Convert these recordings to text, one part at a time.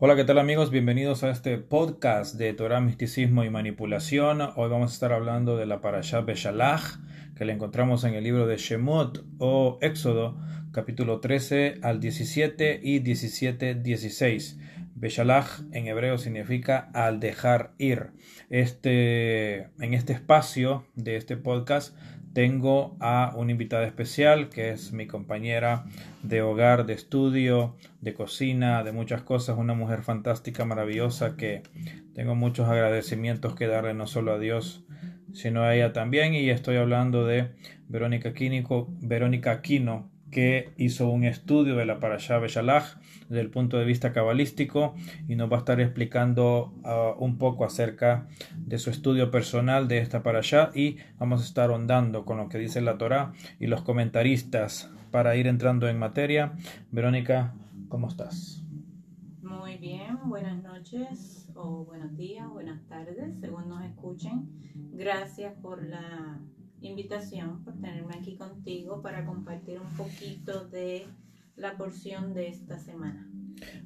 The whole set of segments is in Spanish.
Hola, ¿qué tal amigos? Bienvenidos a este podcast de Torah, Misticismo y Manipulación. Hoy vamos a estar hablando de la Parashá Beshalach, que la encontramos en el libro de Shemot o Éxodo, capítulo 13 al 17 y 17-16. Beshalach en hebreo significa al dejar ir. Este, en este espacio de este podcast tengo a una invitada especial que es mi compañera de hogar, de estudio, de cocina, de muchas cosas, una mujer fantástica, maravillosa que tengo muchos agradecimientos que darle no solo a Dios, sino a ella también. Y estoy hablando de Verónica, Quínico, Verónica Aquino, que hizo un estudio de la Parashá Beshalach desde el punto de vista cabalístico y nos va a estar explicando uh, un poco acerca de su estudio personal de esta Parashá y vamos a estar ondando con lo que dice la Torá y los comentaristas para ir entrando en materia. Verónica, ¿cómo estás? Muy bien, buenas noches o buenos días, buenas tardes, según nos escuchen. Gracias por la invitación, por tenerme aquí contigo para compartir un poquito de la porción de esta semana.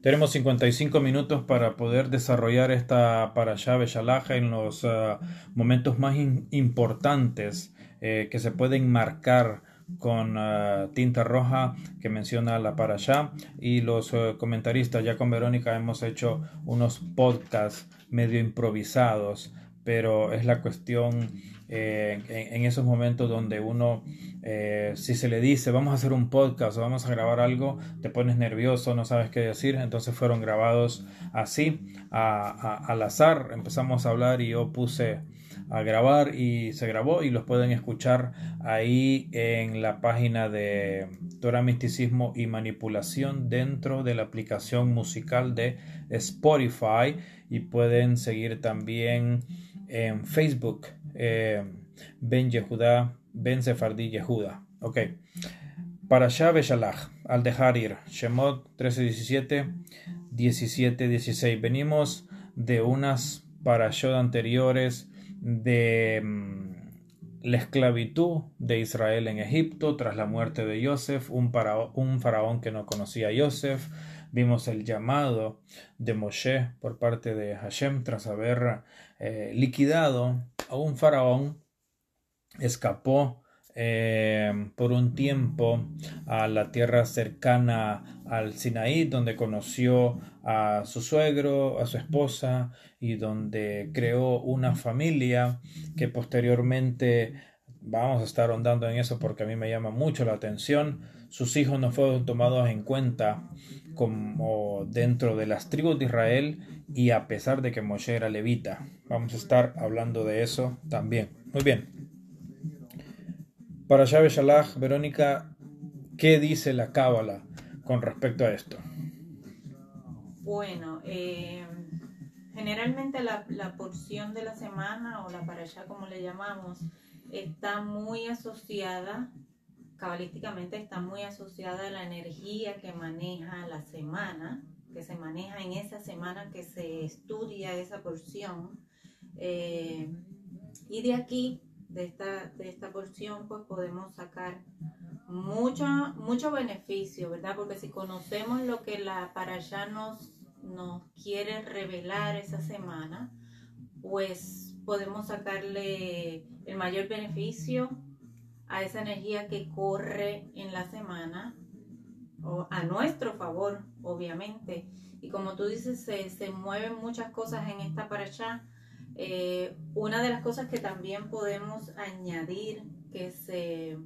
Tenemos 55 minutos para poder desarrollar esta para llave Shalaja en los uh, momentos más importantes eh, que se pueden marcar con uh, tinta roja que menciona la para allá y los uh, comentaristas ya con Verónica hemos hecho unos podcasts medio improvisados pero es la cuestión eh, en, esos momentos donde uno, eh, si se le dice, vamos a hacer un podcast o vamos a grabar algo, te pones nervioso, no sabes qué decir, entonces fueron grabados así, al azar, empezamos a hablar y yo puse a grabar y se grabó y los pueden escuchar ahí en la página de Torah Misticismo y Manipulación dentro de la aplicación musical de Spotify y pueden seguir también en Facebook eh, ben Yehuda, Ben Sefardí Yehuda. Ok. Para Beshalach, al dejar ir. Shemot 13:17, 17:16. Venimos de unas parashot anteriores de mm, la esclavitud de Israel en Egipto tras la muerte de Yosef, un, un faraón que no conocía a Yosef. Vimos el llamado de Moshe por parte de Hashem tras haber eh, liquidado a un faraón, escapó eh, por un tiempo a la tierra cercana al Sinaí, donde conoció a su suegro, a su esposa y donde creó una familia que posteriormente vamos a estar ondando en eso porque a mí me llama mucho la atención. Sus hijos no fueron tomados en cuenta como dentro de las tribus de Israel y a pesar de que Moshe era levita. Vamos a estar hablando de eso también. Muy bien. Para Shabe Shalach, Verónica, ¿qué dice la Cábala con respecto a esto? Bueno, eh, generalmente la, la, porción de la semana o la parasha como le llamamos está muy asociada cabalísticamente está muy asociada a la energía que maneja la semana, que se maneja en esa semana que se estudia esa porción. Eh, y de aquí, de esta, de esta porción, pues podemos sacar mucho, mucho beneficio, ¿verdad? Porque si conocemos lo que la para allá nos, nos quiere revelar esa semana, pues podemos sacarle el mayor beneficio a esa energía que corre en la semana, o a nuestro favor, obviamente. Y como tú dices, se, mueven muchas cosas en esta para. Eh, una de las cosas que también podemos añadir que se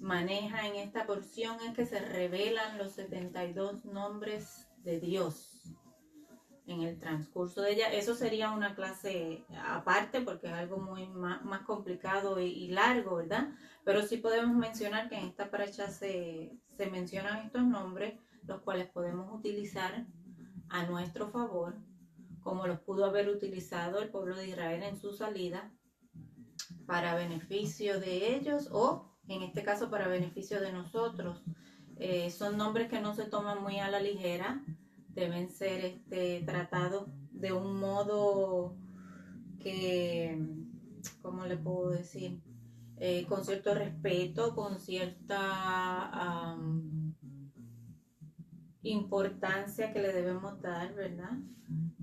maneja en esta porción es que se revelan los 72 nombres de Dios en el transcurso de ella. Eso sería una clase aparte porque es algo muy más, complicado y, largo, ¿verdad? Pero sí podemos mencionar que en esta paracha se, se mencionan estos nombres, los cuales podemos utilizar a nuestro favor, como los pudo haber utilizado el pueblo de Israel en su salida, para beneficio de ellos o, en este caso, para beneficio de nosotros. Eh, son nombres que no se toman muy a la ligera, deben ser este, tratados de un modo que, ¿cómo le puedo decir? Eh, con cierto respeto, con cierta importancia que le debemos dar, ¿verdad?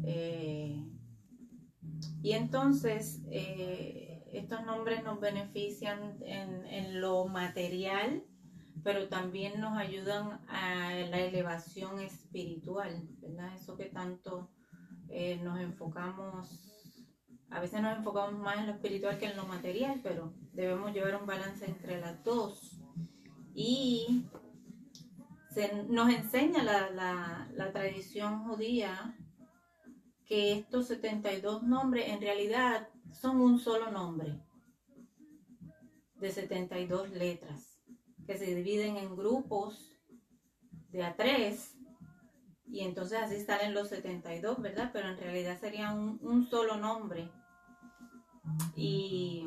Eh, y entonces, eh, estos nombres nos benefician en, lo material, pero también nos ayudan a la elevación espiritual, ¿verdad? Eso que tanto eh, nos enfocamos, a veces nos enfocamos más en lo espiritual que en lo material, pero debemos llevar un balance entre las dos. Y nos enseña la, la tradición judía que estos 72 nombres en realidad son un solo nombre de 72 letras que se dividen en grupos de a tres y entonces así salen los 72, ¿verdad? Pero en realidad sería un, solo nombre y,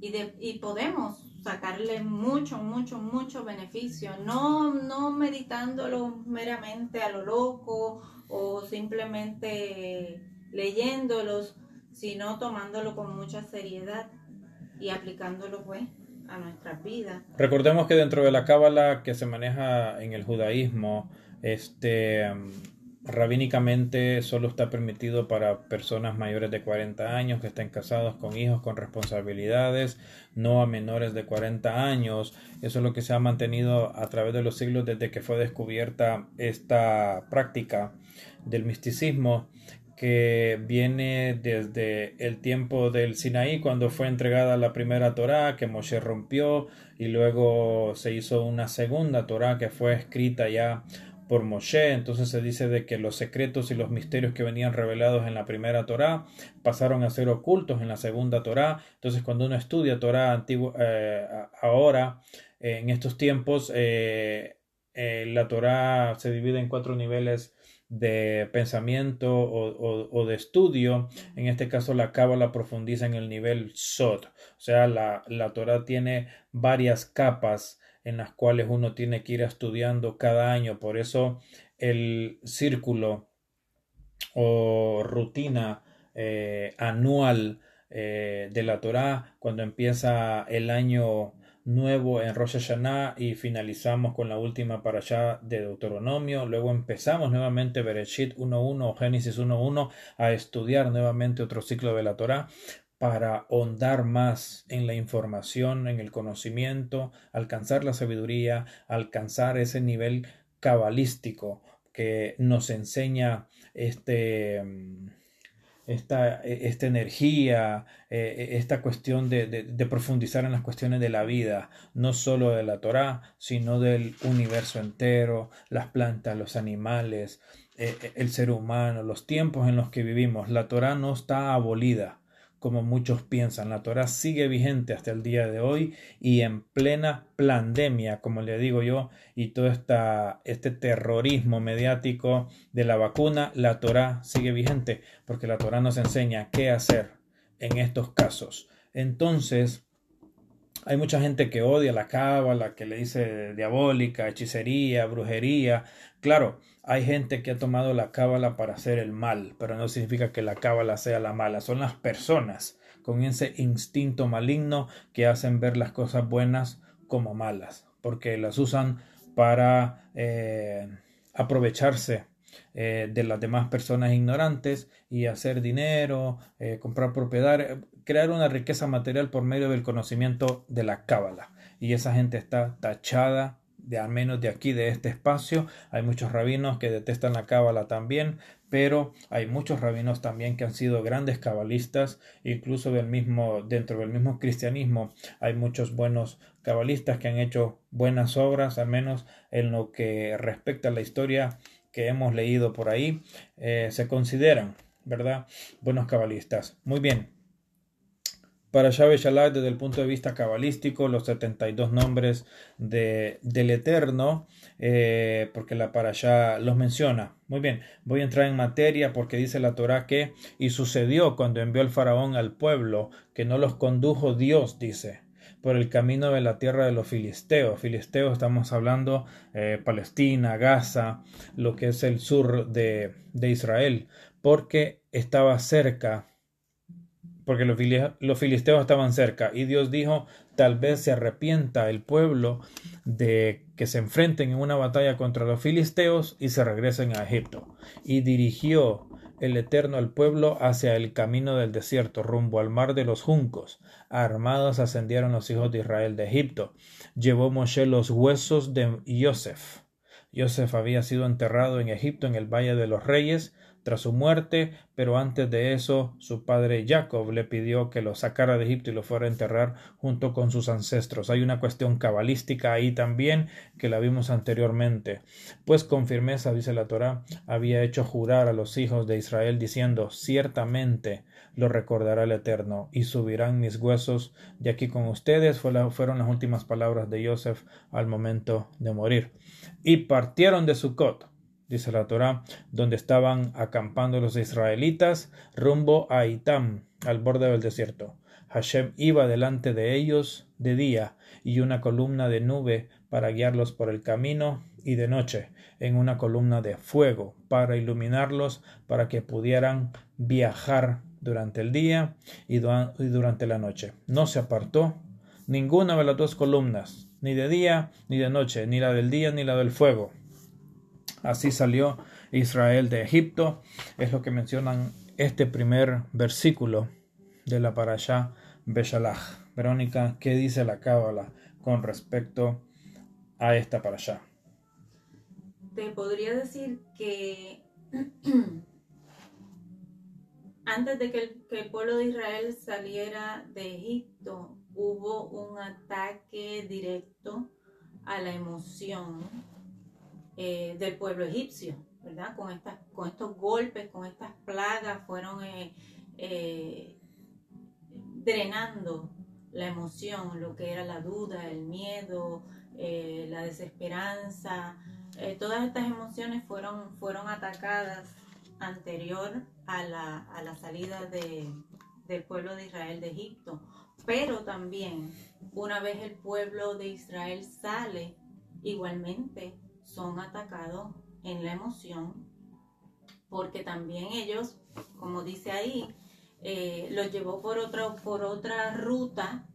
y, podemos sacarle mucho, mucho, mucho beneficio, no, no meditándolo meramente a lo loco o simplemente leyéndolos, sino tomándolo con mucha seriedad y aplicándolo pues a nuestras vidas. Recordemos que dentro de la cábala que se maneja en el judaísmo, este rabínicamente solo está permitido para personas mayores de 40 años que estén casados con hijos con responsabilidades, no a menores de 40 años. Eso es lo que se ha mantenido a través de los siglos desde que fue descubierta esta práctica del misticismo que viene desde el tiempo del Sinaí, cuando fue entregada la primera Torá que Moshe rompió, y luego se hizo una segunda Torá que fue escrita ya por Moshe, entonces se dice de que los secretos y los misterios que venían revelados en la primera Torá pasaron a ser ocultos en la segunda Torá, entonces cuando uno estudia Torá antiguo, eh, ahora, en estos tiempos, eh, eh, la Torá se divide en cuatro niveles de pensamiento o, de estudio. En este caso, la Cábala profundiza en el nivel Sod. O sea, la, la Torah tiene varias capas en las cuales uno tiene que ir estudiando cada año. Por eso el círculo o rutina eh, anual eh, de la Torah, cuando empieza el año nuevo en Rosh Hashanah y finalizamos con la última para allá de Deuteronomio. Luego empezamos nuevamente Bereshit 1.1 o Génesis 1.1 a estudiar nuevamente otro ciclo de la Torah para ahondar más en la información, en el conocimiento, alcanzar la sabiduría, alcanzar ese nivel cabalístico que nos enseña este esta, e, esta energía, e, e, esta cuestión de, de, profundizar en las cuestiones de la vida, no solo de la Torá, sino del universo entero, las plantas, los animales, el ser humano, los tiempos en los que vivimos. La Torá no está abolida como muchos piensan. La Torah sigue vigente hasta el día de hoy y en plena pandemia, como le digo yo, y todo este terrorismo mediático de la vacuna, la Torah sigue vigente porque la Torah nos enseña qué hacer en estos casos. Entonces, hay mucha gente que odia la cábala, que le dice diabólica, hechicería, brujería. Claro, hay gente que ha tomado la cábala para hacer el mal, pero no significa que la cábala sea la mala. Son las personas con ese instinto maligno que hacen ver las cosas buenas como malas, porque las usan para eh, aprovecharse eh, de las demás personas ignorantes y hacer dinero, eh, comprar propiedades, crear una riqueza material por medio del conocimiento de la cábala. Y esa gente está tachada de al menos de aquí, de este espacio. Hay muchos rabinos que detestan la cábala también, pero hay muchos rabinos también que han sido grandes cabalistas, incluso del mismo, dentro del mismo cristianismo hay muchos buenos cabalistas que han hecho buenas obras, al menos en lo que respecta a la historia que hemos leído por ahí, eh, se consideran, ¿verdad? Buenos cabalistas. Muy bien, para Shalak, desde el punto de vista cabalístico, los 72 nombres de, del Eterno, eh, porque la para allá los menciona. Muy bien, voy a entrar en materia porque dice la Torah que, y sucedió cuando envió el faraón al pueblo, que no los condujo Dios, dice por el camino de la tierra de los filisteos. Filisteos estamos hablando eh, Palestina, Gaza, lo que es el sur de, de Israel, porque estaba cerca porque los, filisteos estaban cerca. Y Dios dijo, tal vez se arrepienta el pueblo de que se enfrenten en una batalla contra los filisteos y se regresen a Egipto. Y dirigió el Eterno al pueblo hacia el camino del desierto, rumbo al mar de los juncos. Armados ascendieron los hijos de Israel de Egipto. Llevó Moshe los huesos de Yosef. Yosef había sido enterrado en Egipto en el Valle de los Reyes, tras su muerte, pero antes de eso su padre Jacob le pidió que lo sacara de Egipto y lo fuera a enterrar junto con sus ancestros. Hay una cuestión cabalística ahí también que la vimos anteriormente. Pues con firmeza, dice la Torá, había hecho jurar a los hijos de Israel diciendo ciertamente lo recordará el Eterno y subirán mis huesos de aquí con ustedes fueron las últimas palabras de Joseph al momento de morir. Y partieron de Sucot dice la Torá, donde estaban acampando los israelitas rumbo a Itam, al borde del desierto. Hashem iba delante de ellos de día y una columna de nube para guiarlos por el camino y de noche en una columna de fuego para iluminarlos para que pudieran viajar durante el día y, durante la noche. No se apartó ninguna de las dos columnas, ni de día ni de noche, ni la del día ni la del fuego Así salió Israel de Egipto. Es lo que mencionan este primer versículo de la parashá Beshalach. Verónica, ¿qué dice la Cábala con respecto a esta parashá? Te podría decir que antes de que el, que el, pueblo de Israel saliera de Egipto, hubo un ataque directo a la emoción eh, del pueblo egipcio, ¿verdad? Con, estas, con estos golpes, con estas plagas, fueron eh, eh, drenando la emoción, lo que era la duda, el miedo, la desesperanza, todas estas emociones fueron, fueron atacadas anterior a la, a la salida de, del pueblo de Israel de Egipto. Pero también, una vez el pueblo de Israel sale, igualmente son atacados en la emoción, porque también ellos, como dice ahí, eh, los llevó por otra, por otra ruta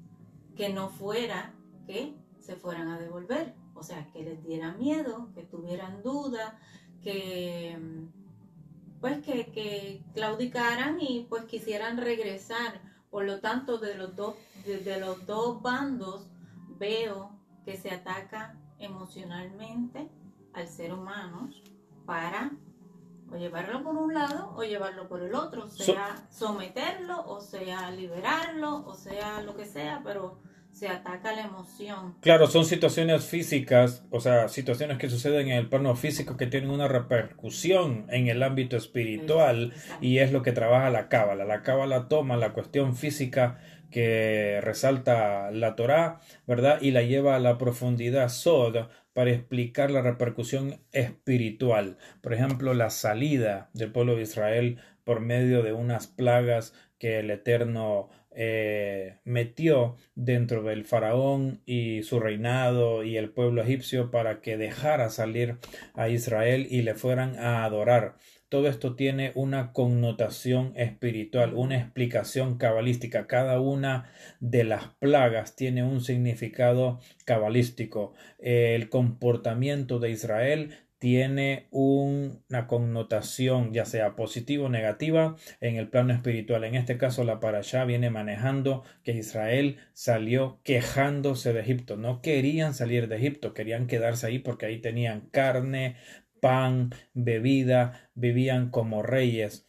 que no fuera que se fueran a devolver. O sea, que les diera miedo, que tuvieran duda, que pues que, que claudicaran y pues quisieran regresar. Por lo tanto, de los dos, los dos bandos veo que se ataca emocionalmente al ser humano para o llevarlo por un lado o llevarlo por el otro, sea someterlo o sea liberarlo o sea lo que sea, pero se ataca la emoción. Claro, son situaciones físicas, o sea, situaciones que suceden en el plano físico que tienen una repercusión en el ámbito espiritual y es lo que trabaja la cábala. La cábala toma la cuestión física que resalta la Torá, ¿verdad? Y la lleva a la profundidad sod para explicar la repercusión espiritual. Por ejemplo, la salida del pueblo de Israel por medio de unas plagas que el Eterno eh, metió dentro del faraón y su reinado y el pueblo egipcio para que dejara salir a Israel y le fueran a adorar. Todo esto tiene una connotación espiritual, una explicación cabalística. Cada una de las plagas tiene un significado cabalístico. El comportamiento de Israel tiene una connotación ya sea positiva o negativa en el plano espiritual. En este caso la parashá viene manejando que Israel salió quejándose de Egipto. No querían salir de Egipto, querían quedarse ahí porque ahí tenían carne, pan, bebida, vivían como reyes.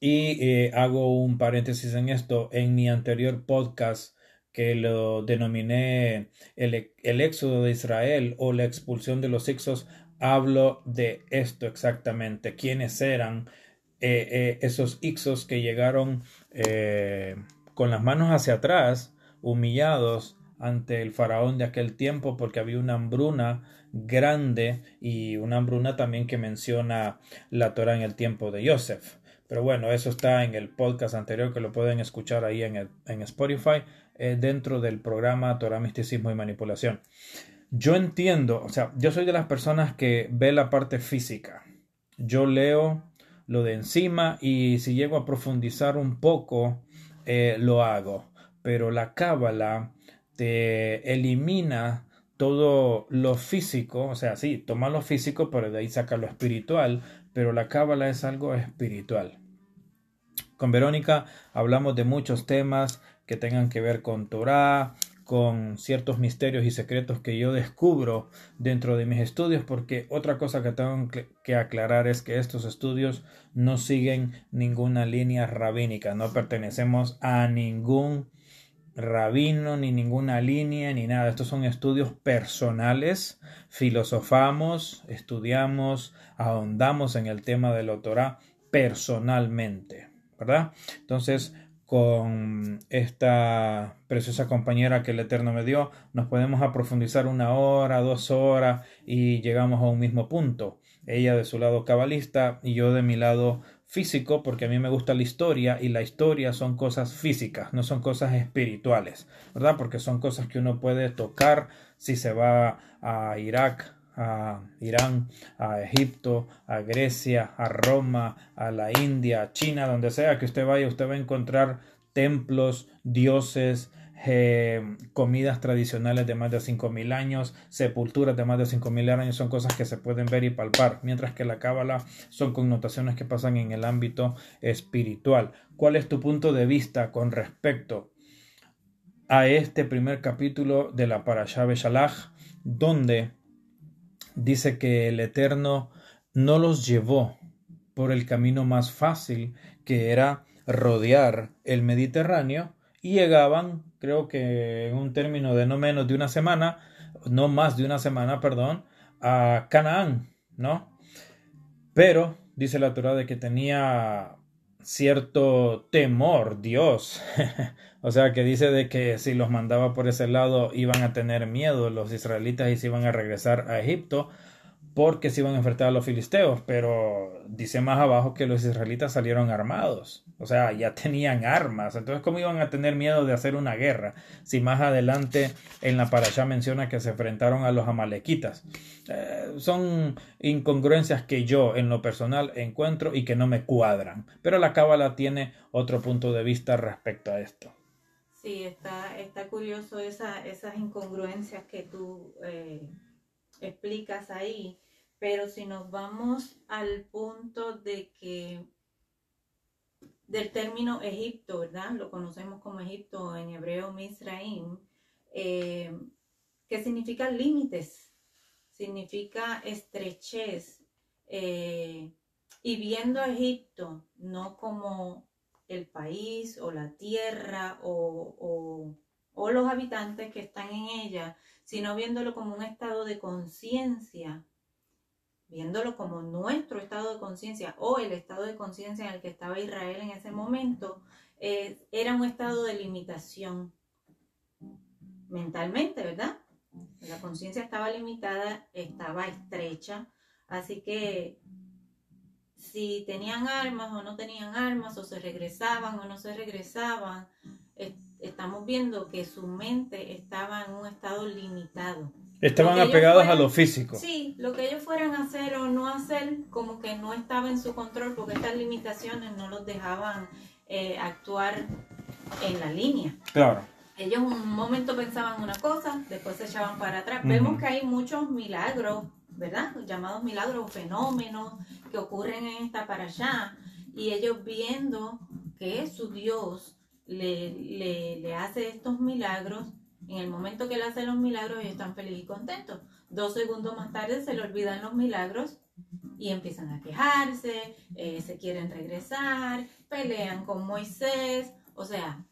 Y eh, hago un paréntesis en esto. En mi anterior podcast que lo denominé el, el, éxodo de Israel o la expulsión de los Ixos, hablo de esto exactamente, quiénes eran eh, eh, esos Ixos que llegaron con las manos hacia atrás, humillados ante el faraón de aquel tiempo porque había una hambruna grande y una hambruna también que menciona la Torah en el tiempo de Joseph. Pero bueno, eso está en el podcast anterior que lo pueden escuchar ahí en, en Spotify dentro del programa Torah, Misticismo y Manipulación yo entiendo, o sea, yo soy de las personas que ve la parte física. Yo leo lo de encima y si llego a profundizar un poco eh, lo hago. Pero la cábala te elimina todo lo físico, o sea, sí, toma lo físico, pero de ahí saca lo espiritual, pero la cábala es algo espiritual. Con Verónica hablamos de muchos temas que tengan que ver con Torah, con ciertos misterios y secretos que yo descubro dentro de mis estudios, porque otra cosa que tengo que aclarar es que estos estudios no siguen ninguna línea rabínica, no pertenecemos a ningún rabino, ni ninguna línea, ni nada. Estos son estudios personales, filosofamos, estudiamos, ahondamos en el tema de la Torah personalmente, ¿verdad? Entonces, con esta preciosa compañera que el Eterno me dio, nos podemos aprofundizar una hora, dos horas y llegamos a un mismo punto. Ella de su lado cabalista y yo de mi lado físico, porque a mí me gusta la historia y la historia son cosas físicas, no son cosas espirituales, ¿verdad? Porque son cosas que uno puede tocar si se va a Irak, a Irán, a Egipto, a Grecia, a Roma, a la India, a China, donde sea que usted vaya, usted va a encontrar templos, dioses, eh, comidas tradicionales de más de 5.000 años, sepulturas de más de 5.000 años, son cosas que se pueden ver y palpar, mientras que la cábala son connotaciones que pasan en el ámbito espiritual. ¿Cuál es tu punto de vista con respecto a este primer capítulo de la Parashah Beshalach, donde dice que el Eterno no los llevó por el camino más fácil, que era rodear el Mediterráneo, y llegaban, creo que en un término de no menos de una semana, no más de una semana, perdón, a Canaán, ¿no? Pero dice la Torah de que tenía cierto temor Dios. o sea que dice de que si los mandaba por ese lado iban a tener miedo los israelitas y se iban a regresar a Egipto porque se iban a enfrentar a los filisteos, pero dice más abajo que los israelitas salieron armados, o sea, ya tenían armas, entonces ¿cómo iban a tener miedo de hacer una guerra? Si más adelante en la parasha menciona que se enfrentaron a los amalequitas. Eh, son incongruencias que yo en lo personal encuentro y que no me cuadran, pero la cábala tiene otro punto de vista respecto a esto. Sí, está, está curioso esa, esas incongruencias que tú... Eh explicas ahí, pero si nos vamos al punto de que del término Egipto, ¿verdad? Lo conocemos como Egipto en hebreo Misraim, eh, que significa límites, significa estrechez. Eh, y viendo a Egipto no como el país o la tierra o, o los habitantes que están en ella, sino viéndolo como un estado de conciencia, viéndolo como nuestro estado de conciencia o el estado de conciencia en el que estaba Israel en ese momento, eh, era un estado de limitación mentalmente, ¿verdad? La conciencia estaba limitada, estaba estrecha, así que si tenían armas o no tenían armas, o se regresaban o no se regresaban, estamos viendo que su mente estaba en un estado limitado. Estaban apegados a lo físico. Sí, lo que ellos fueran a hacer o no hacer, como que no estaba en su control, porque estas limitaciones no los dejaban eh, actuar en la línea. Claro. Ellos un momento pensaban una cosa, después se echaban para atrás. Vemos que hay muchos milagros, ¿verdad? Llamados milagros, fenómenos que ocurren en esta para allá. Y ellos viendo que su Dios le, le, hace estos milagros, en el momento que le hace los milagros ellos están felices y contentos. Dos segundos más tarde se le olvidan los milagros y empiezan a quejarse, eh, se quieren regresar, pelean con Moisés, o sea,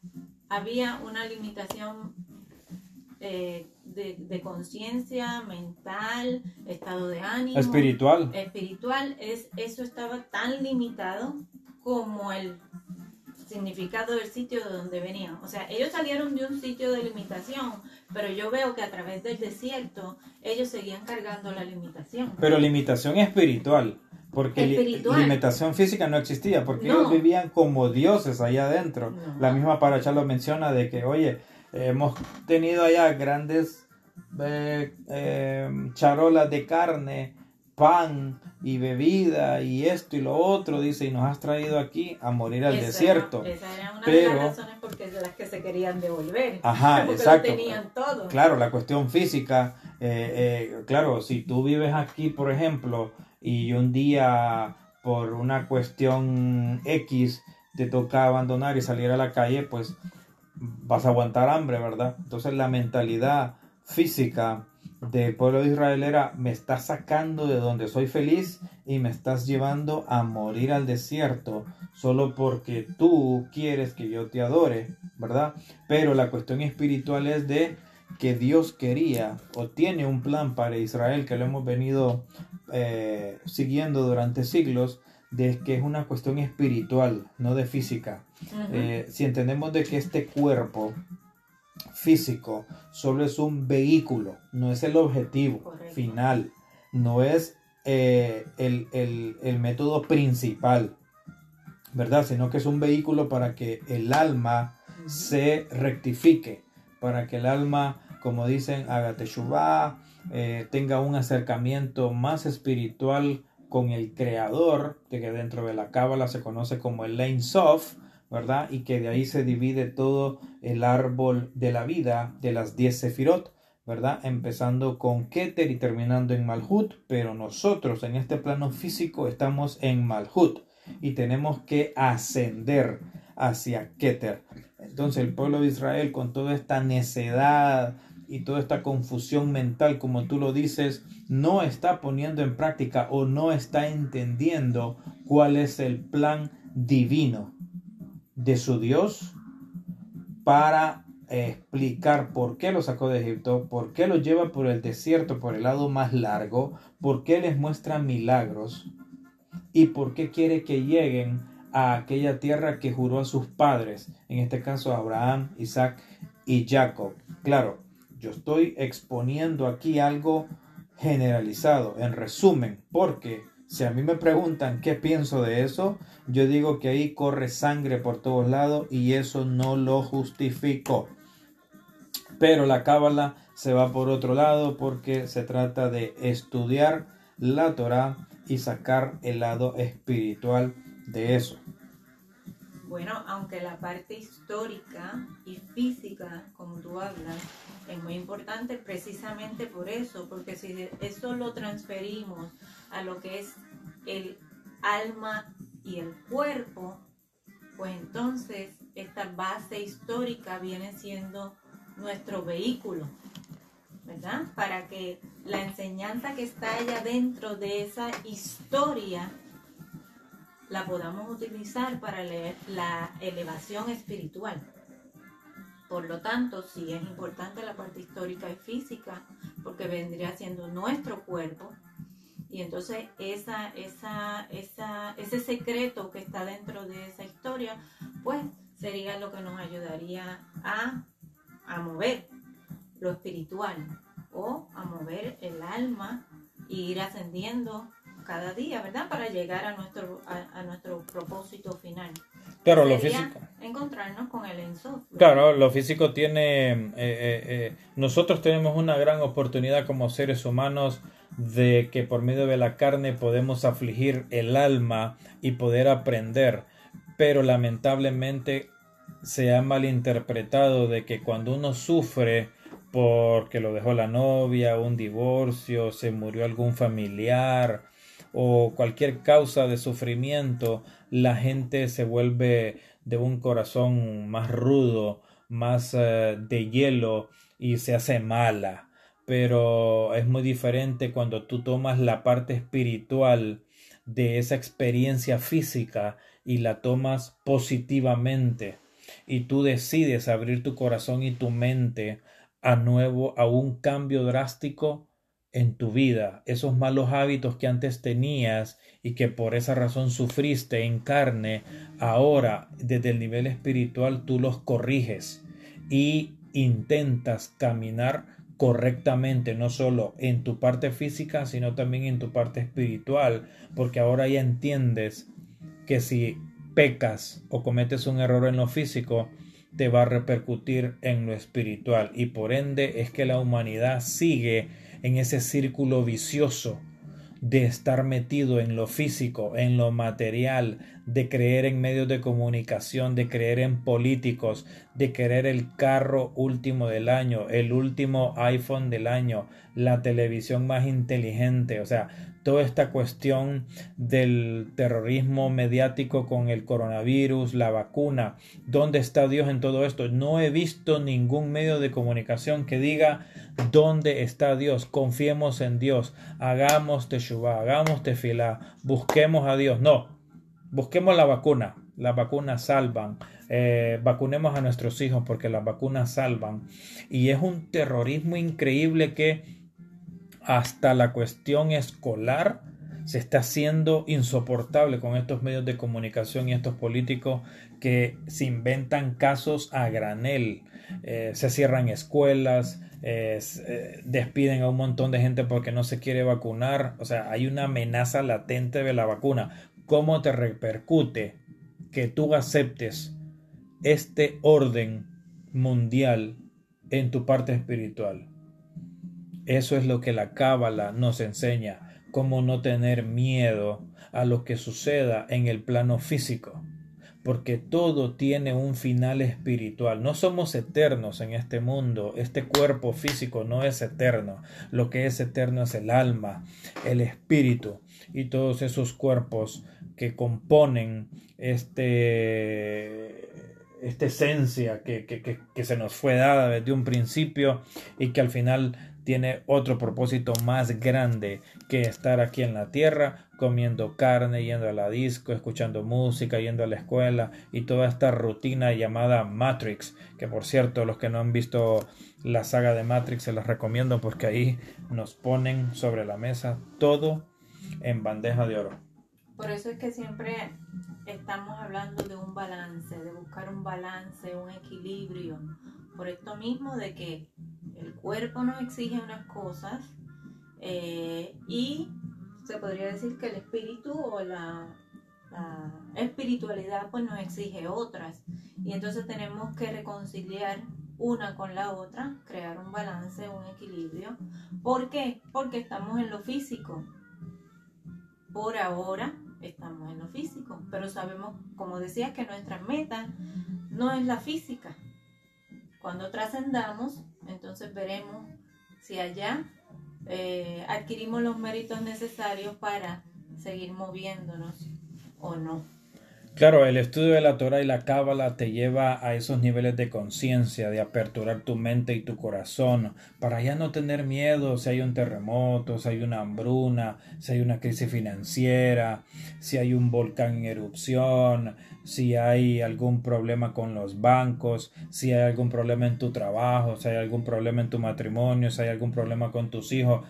había una limitación eh, de, de conciencia mental, estado de ánimo. Espiritual. Espiritual, es, eso estaba tan limitado como el significado del sitio de donde venían. O sea, ellos salieron de un sitio de limitación, pero yo veo que a través del desierto ellos seguían cargando la limitación. Pero limitación espiritual, porque limitación física no existía, porque ellos vivían como dioses allá adentro. La misma Paracha lo menciona de que, oye, hemos tenido allá grandes eh, eh, charolas de carne pan y bebida y esto y lo otro, dice, y nos has traído aquí a morir al desierto. esa era una de las razones por las que se querían devolver. Ajá, exacto. tenían todo. Claro, la cuestión física, eh, eh, claro, si tú vives aquí, por ejemplo, y un día por una cuestión X te toca abandonar y salir a la calle, pues vas a aguantar hambre, ¿verdad? Entonces la mentalidad física del pueblo de Israel era, me estás sacando de donde soy feliz y me estás llevando a morir al desierto solo porque tú quieres que yo te adore, ¿verdad? Pero la cuestión espiritual es de que Dios quería o tiene un plan para Israel que lo hemos venido eh, siguiendo durante siglos, de que es una cuestión espiritual, no de física. Eh, si entendemos de que este cuerpo físico solo es un vehículo, no es el objetivo final, no es eh, el, el, método principal, ¿verdad? Sino que es un vehículo para que el alma se rectifique, para que el alma, como dicen, haga teshuvah, eh, tenga un acercamiento más espiritual con el creador, que dentro de la cábala se conoce como el Lein Sof, ¿verdad? Y que de ahí se divide todo el árbol de la vida de las diez sefirot, ¿verdad? Empezando con Keter y terminando en Malhut, pero nosotros en este plano físico estamos en Malhut y tenemos que ascender hacia Keter. Entonces el pueblo de Israel con toda esta necedad y toda esta confusión mental, como tú lo dices, no está poniendo en práctica o no está entendiendo cuál es el plan divino de su Dios para explicar por qué lo sacó de Egipto, por qué lo lleva por el desierto, por el lado más largo, por qué les muestra milagros y por qué quiere que lleguen a aquella tierra que juró a sus padres, en este caso Abraham, Isaac y Jacob. Claro, yo estoy exponiendo aquí algo generalizado, en resumen, porque si a mí me preguntan qué pienso de eso, yo digo que ahí corre sangre por todos lados y eso no lo justifico. Pero la cábala se va por otro lado porque se trata de estudiar la Torah y sacar el lado espiritual de eso. Bueno, aunque la parte histórica y física, como tú hablas, es muy importante precisamente por eso, porque si eso lo transferimos a lo que es el alma y el cuerpo, pues entonces esta base histórica viene siendo nuestro vehículo, ¿verdad? Para que la enseñanza que está allá dentro de esa historia la podamos utilizar para la elevación espiritual. Por lo tanto, sí es importante la parte histórica y física, porque vendría siendo nuestro cuerpo. Y entonces esa, esa, esa, ese secreto que está dentro de esa historia, pues sería lo que nos ayudaría a, a mover lo espiritual o a mover el alma e ir ascendiendo cada día, ¿verdad? Para llegar a nuestro, a, nuestro propósito final. Claro, lo físico. Encontrarnos con el enso. Claro, lo físico tiene. Eh, eh, eh, nosotros tenemos una gran oportunidad como seres humanos de que por medio de la carne podemos afligir el alma y poder aprender. Pero lamentablemente se ha malinterpretado de que cuando uno sufre porque lo dejó la novia, un divorcio, se murió algún familiar, o cualquier causa de sufrimiento, la gente se vuelve de un corazón más rudo, más eh, de hielo y se hace mala. Pero es muy diferente cuando tú tomas la parte espiritual de esa experiencia física y la tomas positivamente y tú decides abrir tu corazón y tu mente a nuevo a un cambio drástico en tu vida, esos malos hábitos que antes tenías y que por esa razón sufriste en carne, ahora desde el nivel espiritual tú los corriges y intentas caminar correctamente, no solo en tu parte física, sino también en tu parte espiritual, porque ahora ya entiendes que si pecas o cometes un error en lo físico, te va a repercutir en lo espiritual. Y por ende es que la humanidad sigue en ese círculo vicioso de estar metido en lo físico, en lo material, de creer en medios de comunicación, de creer en políticos, de querer el carro último del año, el último iPhone del año, la televisión más inteligente, o sea, toda esta cuestión del terrorismo mediático con el coronavirus, la vacuna, ¿dónde está Dios en todo esto? No he visto ningún medio de comunicación que diga dónde está Dios, confiemos en Dios, hagamos teshuva, hagamos tefilá, busquemos a Dios. No, busquemos la vacuna, las vacunas salvan, eh, vacunemos a nuestros hijos porque las vacunas salvan. Y es un terrorismo increíble que hasta la cuestión escolar se está haciendo insoportable con estos medios de comunicación y estos políticos que se inventan casos a granel. Eh, se cierran escuelas, eh, despiden a un montón de gente porque no se quiere vacunar. O sea, hay una amenaza latente de la vacuna. ¿Cómo te repercute que tú aceptes este orden mundial en tu parte espiritual? Eso es lo que la Cábala nos enseña, cómo no tener miedo a lo que suceda en el plano físico, porque todo tiene un final espiritual. No somos eternos en este mundo, este cuerpo físico no es eterno, lo que es eterno es el alma, el espíritu y todos esos cuerpos que componen este esta esencia que, que, que, se nos fue dada desde un principio y que al final tiene otro propósito más grande que estar aquí en la tierra comiendo carne, yendo a la disco, escuchando música, yendo a la escuela y toda esta rutina llamada Matrix, que por cierto los que no han visto la saga de Matrix se los recomiendo porque ahí nos ponen sobre la mesa todo en bandeja de oro. Por eso es que siempre estamos hablando de un balance, de buscar un balance, un equilibrio. Por esto mismo de que el cuerpo nos exige unas cosas eh, y se podría decir que el espíritu o la, espiritualidad pues nos exige otras y entonces tenemos que reconciliar una con la otra, crear un balance, un equilibrio. ¿Por qué? Porque estamos en lo físico. Por ahora estamos en lo físico, pero sabemos, como decías, que nuestra meta no es la física. Cuando trascendamos, entonces veremos si allá eh, adquirimos los méritos necesarios para seguir moviéndonos o no. Claro, el estudio de la Torah y la Cábala te lleva a esos niveles de conciencia, de aperturar tu mente y tu corazón, para ya no tener miedo si hay un terremoto, si hay una hambruna, si hay una crisis financiera, si hay un volcán en erupción, si hay algún problema con los bancos, si hay algún problema en tu trabajo, si hay algún problema en tu matrimonio, si hay algún problema con tus hijos.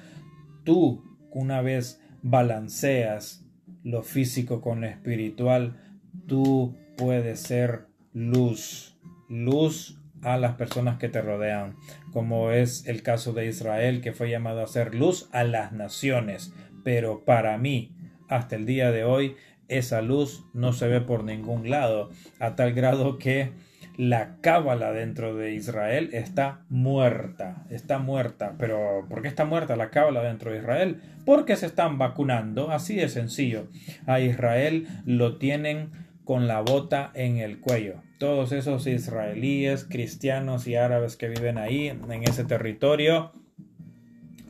Tú, una vez balanceas lo físico con lo espiritual, tú puedes ser luz, luz a las personas que te rodean, como es el caso de Israel, que fue llamado a ser luz a las naciones. Pero para mí, hasta el día de hoy, esa luz no se ve por ningún lado, a tal grado que la cábala dentro de Israel está muerta, está muerta. Pero ¿por qué está muerta la cábala dentro de Israel? Porque se están vacunando, así de sencillo. A Israel lo tienen con la bota en el cuello. Todos esos israelíes, cristianos y árabes que viven ahí, en ese territorio,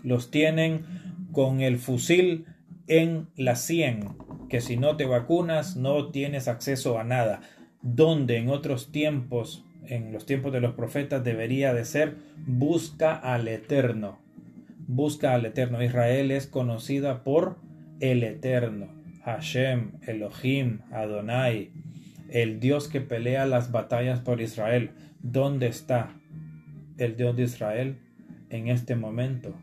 los tienen con el fusil en la sien, que si no te vacunas no tienes acceso a nada. Donde en otros tiempos, en los tiempos de los profetas, debería de ser busca al Eterno. Busca al Eterno. Israel es conocida por el Eterno Hashem, Elohim, Adonai, el Dios que pelea las batallas por Israel. ¿Dónde está el Dios de Israel en este momento?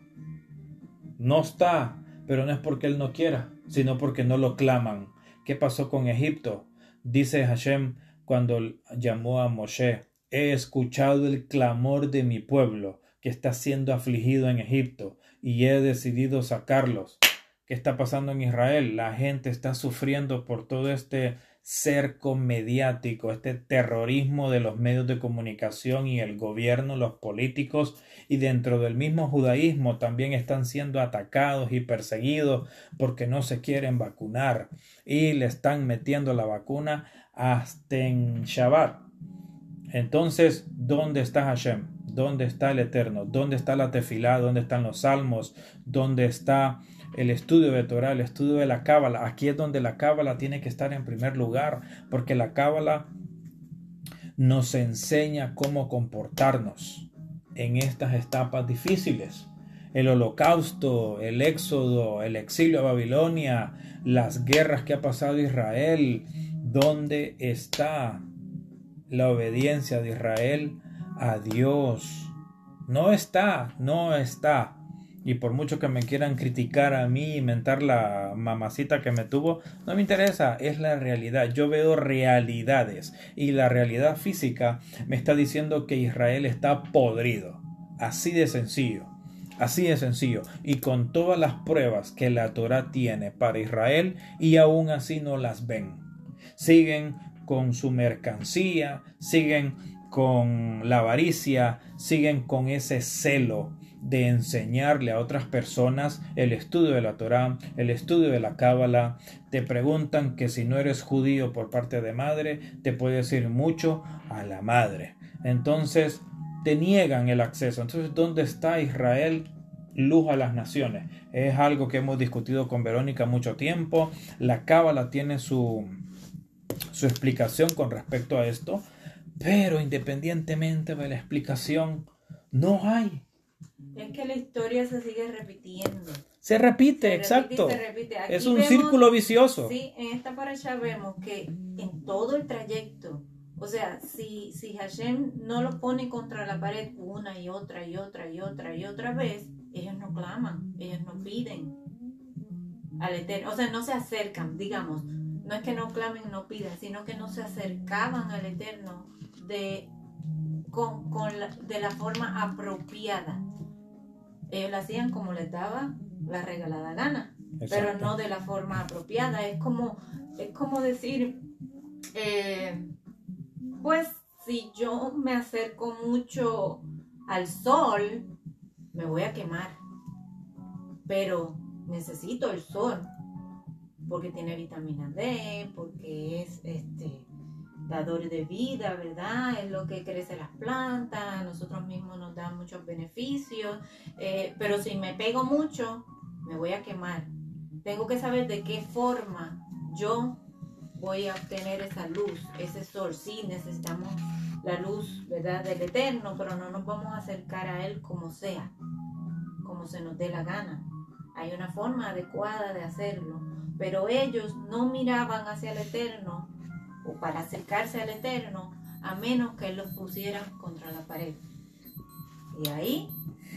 No está, pero no es porque Él no quiera, sino porque no lo claman. ¿Qué pasó con Egipto? Dice Hashem cuando llamó a Moshe, he escuchado el clamor de mi pueblo que está siendo afligido en Egipto y he decidido sacarlos. ¿Qué está pasando en Israel? La gente está sufriendo por todo este cerco mediático, este terrorismo de los medios de comunicación y el gobierno, los políticos y dentro del mismo judaísmo también están siendo atacados y perseguidos porque no se quieren vacunar y le están metiendo la vacuna hasta en Shabbat. Entonces, ¿dónde está Hashem? ¿Dónde está el Eterno? ¿Dónde está la tefilá? ¿Dónde están los salmos? ¿Dónde está el estudio de Torah, el estudio de la Cábala. Aquí es donde la Cábala tiene que estar en primer lugar, porque la Cábala nos enseña cómo comportarnos en estas etapas difíciles. El holocausto, el éxodo, el exilio a Babilonia, las guerras que ha pasado Israel, ¿dónde está la obediencia de Israel a Dios? No está, no está y por mucho que me quieran criticar a mí, inventar la mamacita que me tuvo, no me interesa, es la realidad. Yo veo realidades y la realidad física me está diciendo que Israel está podrido. Así de sencillo. Así de sencillo. Y con todas las pruebas que la Torah tiene para Israel y aún así no las ven. Siguen con su mercancía, siguen con la avaricia, siguen con ese celo de enseñarle a otras personas el estudio de la Torá, el estudio de la Cábala. Te preguntan que si no eres judío por parte de madre, te puedes ir mucho a la madre. Entonces, te niegan el acceso. Entonces, ¿dónde está Israel? luz a las naciones. Es algo que hemos discutido con Verónica mucho tiempo. La Cábala tiene su, su explicación con respecto a esto, pero independientemente de la explicación, no hay es que la historia se sigue repitiendo. Se repite, exacto. es un círculo vicioso. Sí, en esta paracha vemos que en todo el trayecto, o sea, si, si Hashem no lo pone contra la pared una y otra y otra y otra y otra vez, ellos no claman, ellos no piden al Eterno, o sea, no se acercan, digamos, no es que no clamen, no pidan, sino que no se acercaban al Eterno de, con, de la forma apropiada ellos lo hacían como les daba la regalada gana, pero no de la forma apropiada. Es como, es como decir, eh, pues si yo me acerco mucho al sol, me voy a quemar, pero necesito el sol porque tiene vitamina D, porque es este dador de vida, ¿verdad? Es lo que crece las plantas, nosotros mismos nos dan muchos beneficios, eh, pero si me pego mucho, me voy a quemar. Tengo que saber de qué forma yo voy a obtener esa luz, ese sol. Sí, necesitamos la luz, ¿verdad? Del eterno, pero no nos vamos a acercar a él como sea, como se nos dé la gana. Hay una forma adecuada de hacerlo, pero ellos no miraban hacia el eterno para acercarse al Eterno, a menos que Él los pusiera contra la pared. Y ahí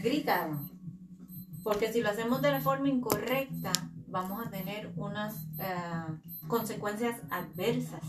gritaban. Porque si lo hacemos de la forma incorrecta, vamos a tener unas eh, consecuencias adversas.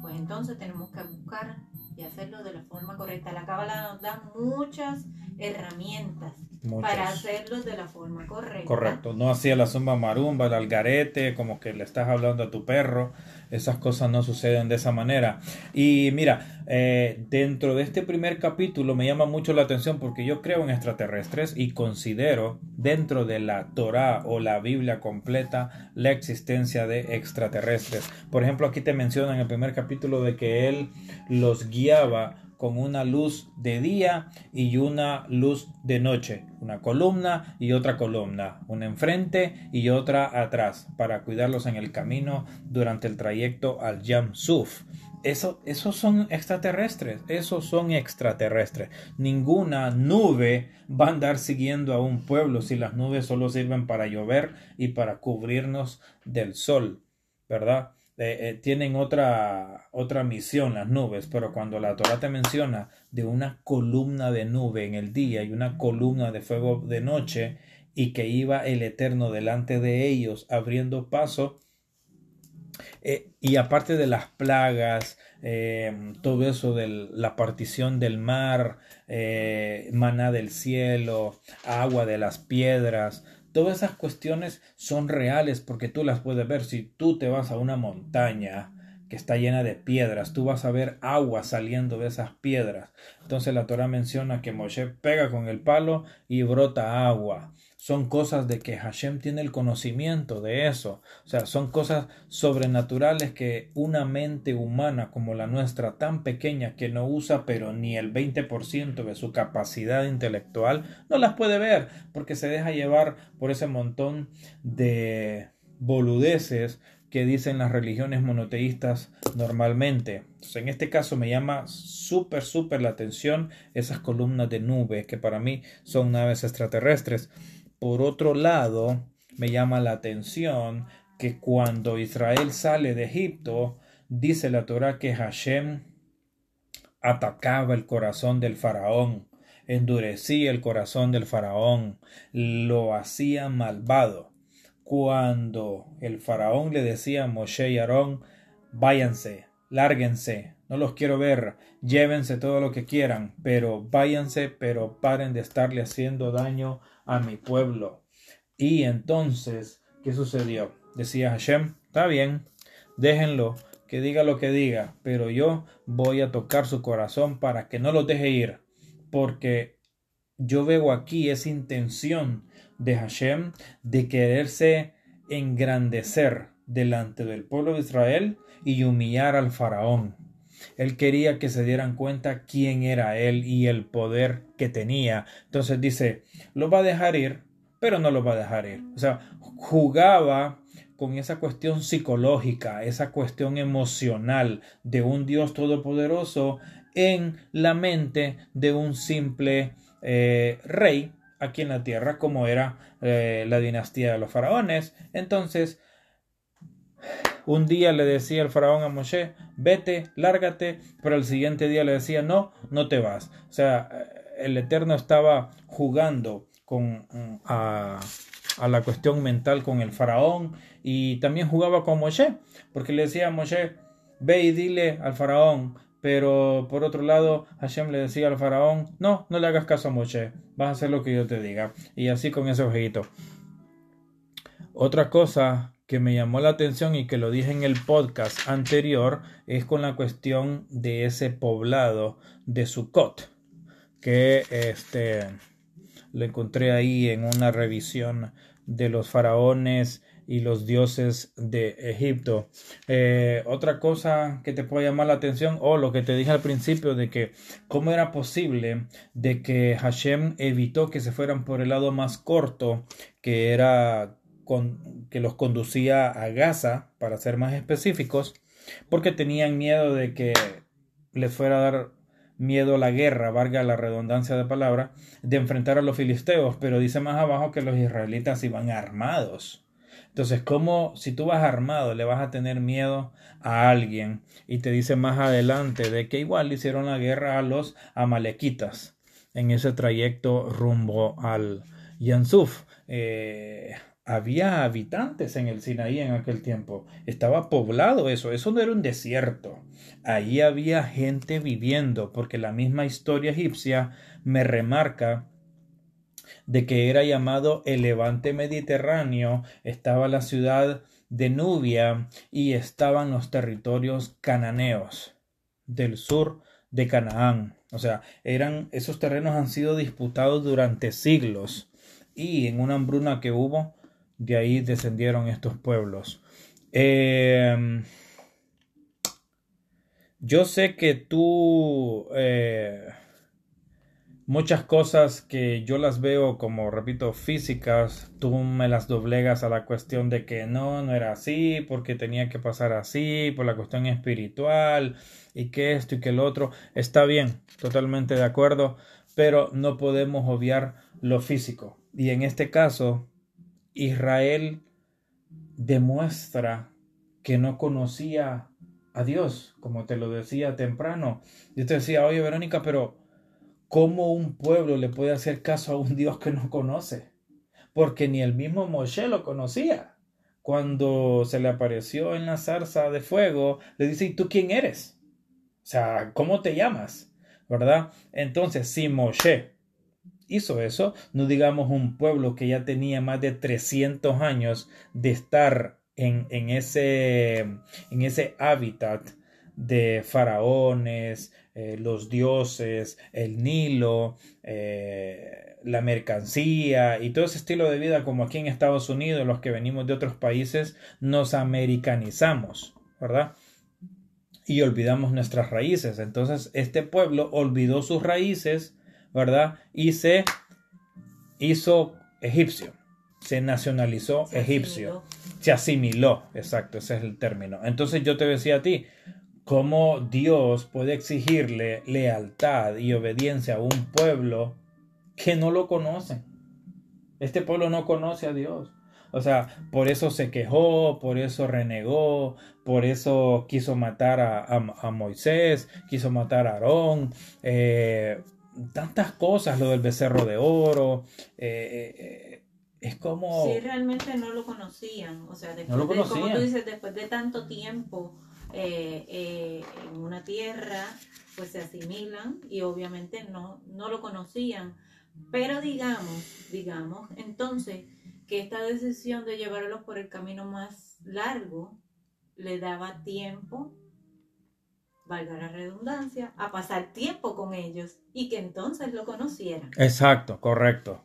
Pues entonces tenemos que buscar y hacerlo de la forma correcta. La cábala nos da muchas herramientas para hacerlo de la forma correcta. Correcto, no hacía la zumba marumba, el algarete, como que le estás hablando a tu perro, esas cosas no suceden de esa manera. Y mira, eh, dentro de este primer capítulo me llama mucho la atención porque yo creo en extraterrestres y considero dentro de la Torah o la Biblia completa la existencia de extraterrestres. Por ejemplo, aquí te menciona en el primer capítulo de que él los guiaba con una luz de día y una luz de noche, una columna y otra columna, una enfrente y otra atrás, para cuidarlos en el camino durante el trayecto al Yam Suf. Eso, esos son extraterrestres, esos son extraterrestres. Ninguna nube va a andar siguiendo a un pueblo si las nubes solo sirven para llover y para cubrirnos del sol, ¿verdad? Eh, eh, tienen otra, otra misión las nubes, pero cuando la Torah te menciona de una columna de nube en el día y una columna de fuego de noche, y que iba el Eterno delante de ellos abriendo paso, eh, y aparte de las plagas, todo eso de la partición del mar, maná del cielo, agua de las piedras, todas esas cuestiones son reales porque tú las puedes ver. Si tú te vas a una montaña que está llena de piedras, tú vas a ver agua saliendo de esas piedras. Entonces la Torah menciona que Moshe pega con el palo y brota agua son cosas de que Hashem tiene el conocimiento de eso. O sea, son cosas sobrenaturales que una mente humana como la nuestra, tan pequeña que no usa pero ni el 20% de su capacidad intelectual, no las puede ver porque se deja llevar por ese montón de boludeces que dicen las religiones monoteístas normalmente. en este caso me llama súper, súper la atención esas columnas de nubes que para mí son naves extraterrestres. Por otro lado, me llama la atención que cuando Israel sale de Egipto, dice la Torah que Hashem atacaba el corazón del faraón, endurecía el corazón del faraón, lo hacía malvado. Cuando el faraón le decía a Moshe y Aarón, váyanse, lárguense, no los quiero ver, llévense todo lo que quieran, pero váyanse, pero paren de estarle haciendo daño a mi pueblo. Y entonces, ¿qué sucedió? Decía Hashem, está bien, déjenlo, que diga lo que diga, pero yo voy a tocar su corazón para que no lo deje ir, porque yo veo aquí esa intención de Hashem de quererse engrandecer delante del pueblo de Israel y humillar al faraón. Él quería que se dieran cuenta quién era él y el poder que tenía. Entonces dice, lo va a dejar ir, pero no lo va a dejar ir. O sea, jugaba con esa cuestión psicológica, esa cuestión emocional de un Dios todopoderoso en la mente de un simple eh, rey aquí en la tierra, como era eh, la dinastía de los faraones. Entonces, un día le decía el faraón a Moshe, vete, lárgate, pero el siguiente día le decía, no, no te vas. O sea, el Eterno estaba jugando con, mm, a, la cuestión mental con el faraón y también jugaba con Moshe, porque le decía a Moshe, ve y dile al faraón, pero por otro lado, Hashem le decía al faraón, no, no le hagas caso a Moshe, vas a hacer lo que yo te diga. Y así con ese ojito. Otra cosa que me llamó la atención y que lo dije en el podcast anterior es con la cuestión de ese poblado de Sukkot que este lo encontré ahí en una revisión de los faraones y los dioses de Egipto. Eh, otra cosa que te puede llamar la atención, o lo que te dije al principio, de que cómo era posible de que Hashem evitó que se fueran por el lado más corto, que era que los conducía a Gaza, para ser más específicos, porque tenían miedo de que les fuera a dar miedo a la guerra, valga la redundancia de palabra, de enfrentar a los filisteos, pero dice más abajo que los israelitas iban armados. Entonces, ¿cómo si tú vas armado le vas a tener miedo a alguien? Y te dice más adelante de que igual hicieron la guerra a los amalequitas en ese trayecto rumbo al Yansuf. Eh, había habitantes en el Sinaí en aquel tiempo. Estaba poblado eso. Eso no era un desierto. Ahí había gente viviendo, porque la misma historia egipcia me remarca de que era llamado el Levante Mediterráneo, estaba la ciudad de Nubia y estaban los territorios cananeos del sur de Canaán. O sea, eran esos terrenos han sido disputados durante siglos y en una hambruna que hubo de ahí descendieron estos pueblos. Em, yo sé que tú, eh, muchas cosas que yo las veo como, repito, físicas, tú me las doblegas a la cuestión de que no, no era así, porque tenía que pasar así, por la cuestión espiritual, y que esto y que el otro. Está bien, totalmente de acuerdo, pero no podemos obviar lo físico. Y en este caso, Israel demuestra que no conocía a Dios, como te lo decía temprano. Yo te decía, oye Verónica, pero ¿cómo un pueblo le puede hacer caso a un Dios que no conoce? Porque ni el mismo Moshe lo conocía. Cuando se le apareció en la zarza de fuego, le dice, ¿y tú quién eres? O sea, ¿cómo te llamas? ¿Verdad? Entonces, si Moshe hizo eso, no digamos un pueblo que ya tenía más de 300 años de estar en, ese, en ese hábitat de faraones, eh, los dioses, el Nilo, eh, la mercancía y todo ese estilo de vida como aquí en Estados Unidos, los que venimos de otros países, nos americanizamos, ¿verdad? Y olvidamos nuestras raíces. Entonces, este pueblo olvidó sus raíces, ¿verdad? Y se hizo egipcio, se nacionalizó egipcio, se asimiló, exacto, ese es el término. Entonces yo te decía a ti, ¿cómo Dios puede exigirle lealtad y obediencia a un pueblo que no lo conoce? Este pueblo no conoce a Dios. O sea, por eso se quejó, por eso renegó, por eso quiso matar a, Moisés, quiso matar a Aarón, eh, tantas cosas, lo del becerro de oro. Eh, eh, es como... Sí, realmente no lo conocían. O sea, después De, como tú dices, después de tanto tiempo en una tierra, pues se asimilan y obviamente no, no lo conocían. Pero digamos, digamos, entonces que esta decisión de llevarlos por el camino más largo le daba tiempo, valga la redundancia, a pasar tiempo con ellos y que entonces lo conocieran. Exacto, correcto.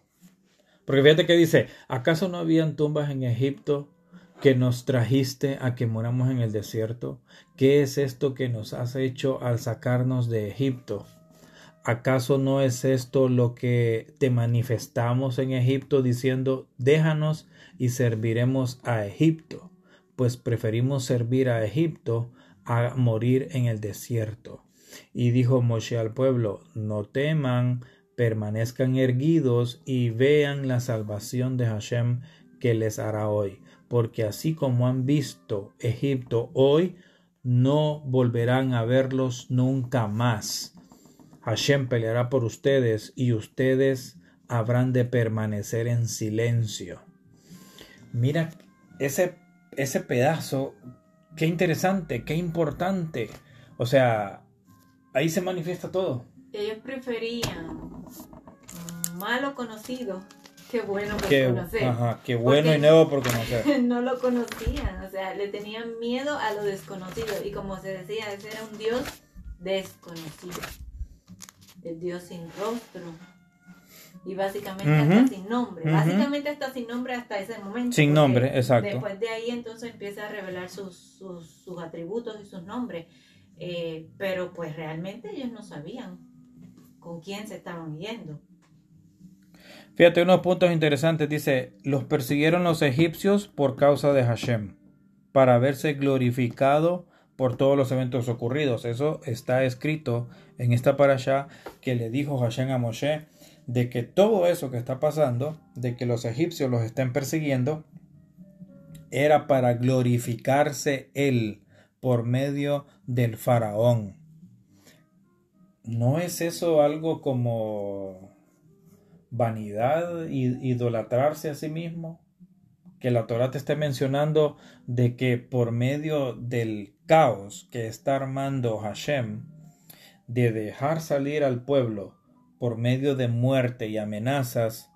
Porque fíjate que dice, ¿acaso no habían tumbas en Egipto que nos trajiste a que moramos en el desierto? ¿Qué es esto que nos has hecho al sacarnos de Egipto? ¿Acaso no es esto lo que te manifestamos en Egipto diciendo, déjanos y serviremos a Egipto? Pues preferimos servir a Egipto a morir en el desierto. Y dijo Moshe al pueblo, no teman, permanezcan erguidos y vean la salvación de Hashem que les hará hoy, porque así como han visto Egipto hoy, no volverán a verlos nunca más Hashem peleará por ustedes y ustedes habrán de permanecer en silencio. Mira ese, ese pedazo, qué interesante, qué importante. O sea, ahí se manifiesta todo. Ellos preferían malo conocido que bueno por conocer. Ajá, qué bueno y nuevo por conocer. no lo conocían, o sea, le tenían miedo a lo desconocido. Y como se decía, ese era un Dios desconocido el Dios sin rostro. Y básicamente hasta sin nombre. Básicamente hasta sin nombre hasta ese momento. Sin nombre, exacto. Después de ahí entonces empieza a revelar sus, sus, atributos y sus nombres. Eh, pero pues realmente ellos no sabían con quién se estaban yendo. Fíjate unos puntos interesantes. Dice, los persiguieron los egipcios por causa de Hashem, para verse glorificado por todos los eventos ocurridos. Eso está escrito en esta parasha que le dijo Hashem a Moshe de que todo eso que está pasando, de que los egipcios los estén persiguiendo, era para glorificarse él por medio del faraón. ¿No es eso algo como vanidad, idolatrarse a sí mismo? Que la Torah te esté mencionando de que por medio del caos que está armando Hashem, de dejar salir al pueblo por medio de muerte y amenazas,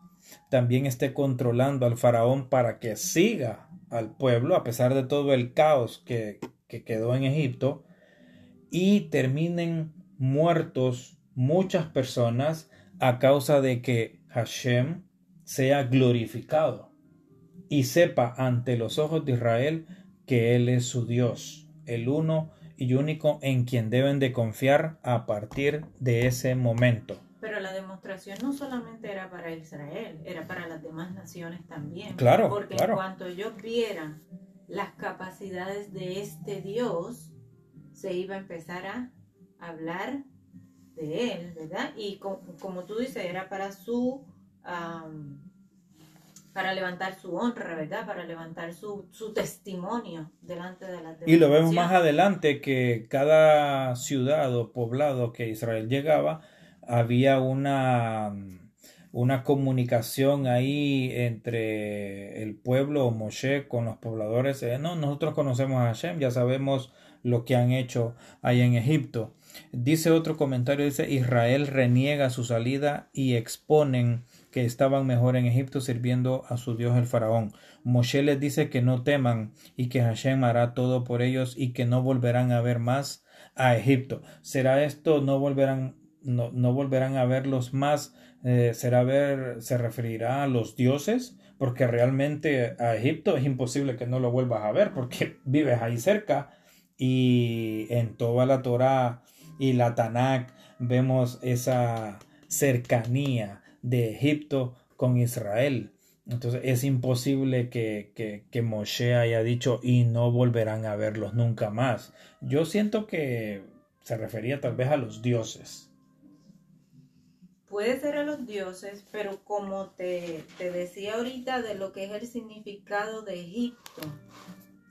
también esté controlando al faraón para que siga al pueblo a pesar de todo el caos que, que quedó en Egipto y terminen muertos muchas personas a causa de que Hashem sea glorificado y sepa ante los ojos de Israel que Él es su Dios, el uno y único en quien deben de confiar a partir de ese momento. Pero la demostración no solamente era para Israel, era para las demás naciones también. Claro, porque en cuanto ellos vieran las capacidades de este Dios, se iba a empezar a hablar de él, ¿verdad? Y como tú dices, era para su para levantar su honra, ¿verdad? Para levantar su, testimonio delante de la Y lo vemos más adelante que cada ciudad o poblado que Israel llegaba, había una, una comunicación ahí entre el pueblo o Moshe con los pobladores. Eh, no, nosotros conocemos a Hashem, ya sabemos lo que han hecho ahí en Egipto. Dice otro comentario, dice, Israel reniega su salida y exponen que estaban mejor en Egipto sirviendo a su Dios el faraón. Moshe les dice que no teman y que Hashem hará todo por ellos y que no volverán a ver más a Egipto. ¿Será esto no volverán no, no volverán a verlos más? Eh, ¿Será ver se referirá a los dioses? Porque realmente a Egipto es imposible que no lo vuelvas a ver porque vives ahí cerca y en toda la Torah y la Tanakh vemos esa cercanía de Egipto con Israel. Entonces es imposible que, que, que, Moshe haya dicho y no volverán a verlos nunca más. Yo siento que se refería tal vez a los dioses. Puede ser a los dioses, pero como te, te decía ahorita de lo que es el significado de Egipto,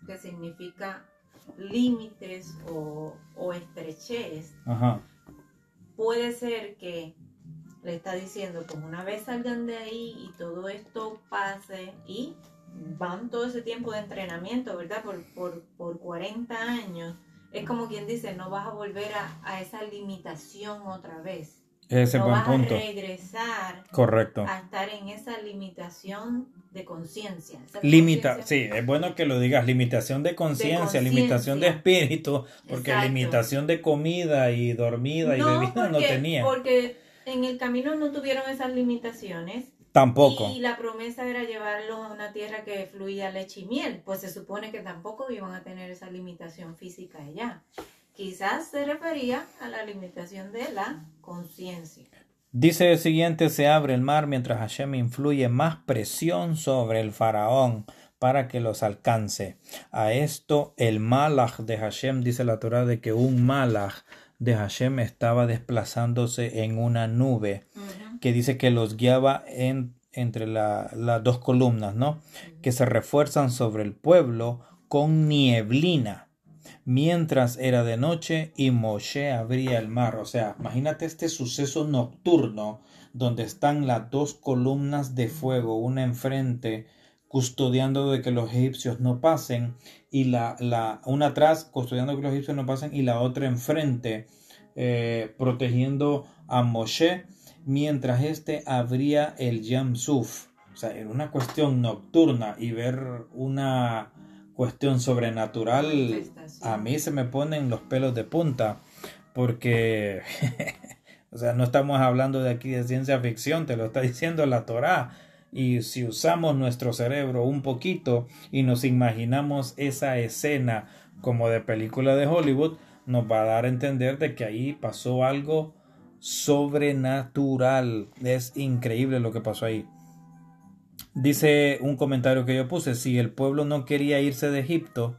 que significa límites o, o estrechez, Ajá. puede ser que le está diciendo, pues una vez salgan de ahí y todo esto pase y van todo ese tiempo de entrenamiento, ¿verdad? Por, por, por 40 años. Es como quien dice, no vas a volver a, a esa limitación otra vez. Ese no buen vas punto. a regresar Correcto. a estar en esa limitación de conciencia. Limita, sí, es bueno que lo digas, limitación de conciencia, limitación de espíritu, porque Exacto. limitación de comida y dormida y bebida no tenía. Porque en el camino no tuvieron esas limitaciones. Tampoco. Y la promesa era llevarlos a una tierra que fluía leche y miel. Pues se supone que tampoco iban a tener esa limitación física allá. Quizás se refería a la limitación de la conciencia. Dice el siguiente, se abre el mar mientras Hashem influye más presión sobre el faraón para que los alcance. A esto el malach de Hashem, dice la Torah, de que un malach de Hashem estaba desplazándose en una nube que dice que los guiaba en, entre la- las dos columnas, ¿no? Que se refuerzan sobre el pueblo con nieblina mientras era de noche y Moshe abría el mar. O sea, imagínate este suceso nocturno donde están las dos columnas de fuego, una enfrente custodiando de que los egipcios no pasen y la, la una atrás custodiando que los egipcios no pasen y la otra enfrente eh, protegiendo a Moshe mientras éste abría el Yam Suf. O sea, era una cuestión nocturna y ver una cuestión sobrenatural a mí se me ponen los pelos de punta porque o sea no estamos hablando de aquí de ciencia ficción te lo está diciendo la Torá. Y si usamos nuestro cerebro un poquito y nos imaginamos esa escena como de película de Hollywood nos va a dar a entender de que ahí pasó algo sobrenatural. Es increíble lo que pasó ahí Dice un comentario que yo puse, si el pueblo no quería irse de Egipto,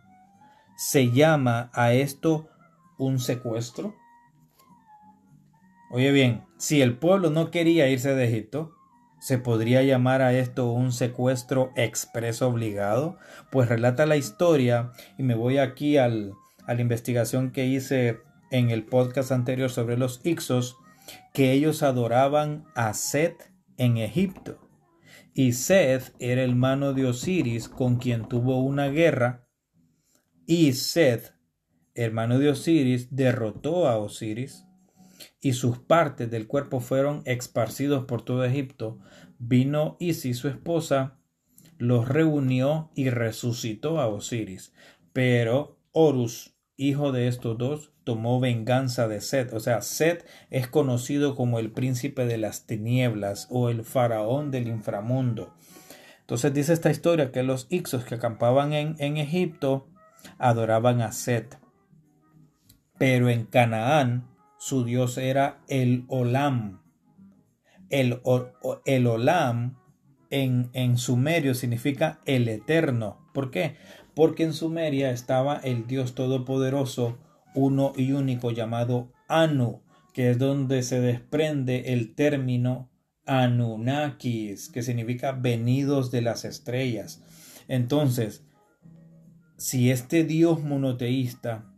¿se llama a esto un secuestro? Oye bien, si el pueblo no quería irse de Egipto, ¿se podría llamar a esto un secuestro expreso obligado? Pues relata la historia y me voy aquí al, a la investigación que hice en el podcast anterior sobre los Ixos, que ellos adoraban a Set en Egipto. Y Seth era hermano de Osiris con quien tuvo una guerra. Y Seth, hermano de Osiris, derrotó a Osiris y sus partes del cuerpo fueron esparcidos por todo Egipto. Vino Isis, su esposa, los reunió y resucitó a Osiris. Pero Horus, hijo de estos dos, tomó venganza de Set. O sea, Set es conocido como el príncipe de las tinieblas o el faraón del inframundo. Entonces dice esta historia que los Ixos que acampaban en, en Egipto adoraban a Set. Pero en Canaán su dios era el Olam. El, el Olam en, en sumerio significa el eterno. ¿Por qué? Porque en Sumeria estaba el Dios Todopoderoso, uno y único llamado Anu, que es donde se desprende el término Anunnakis, que significa venidos de las estrellas. Entonces, si este Dios monoteísta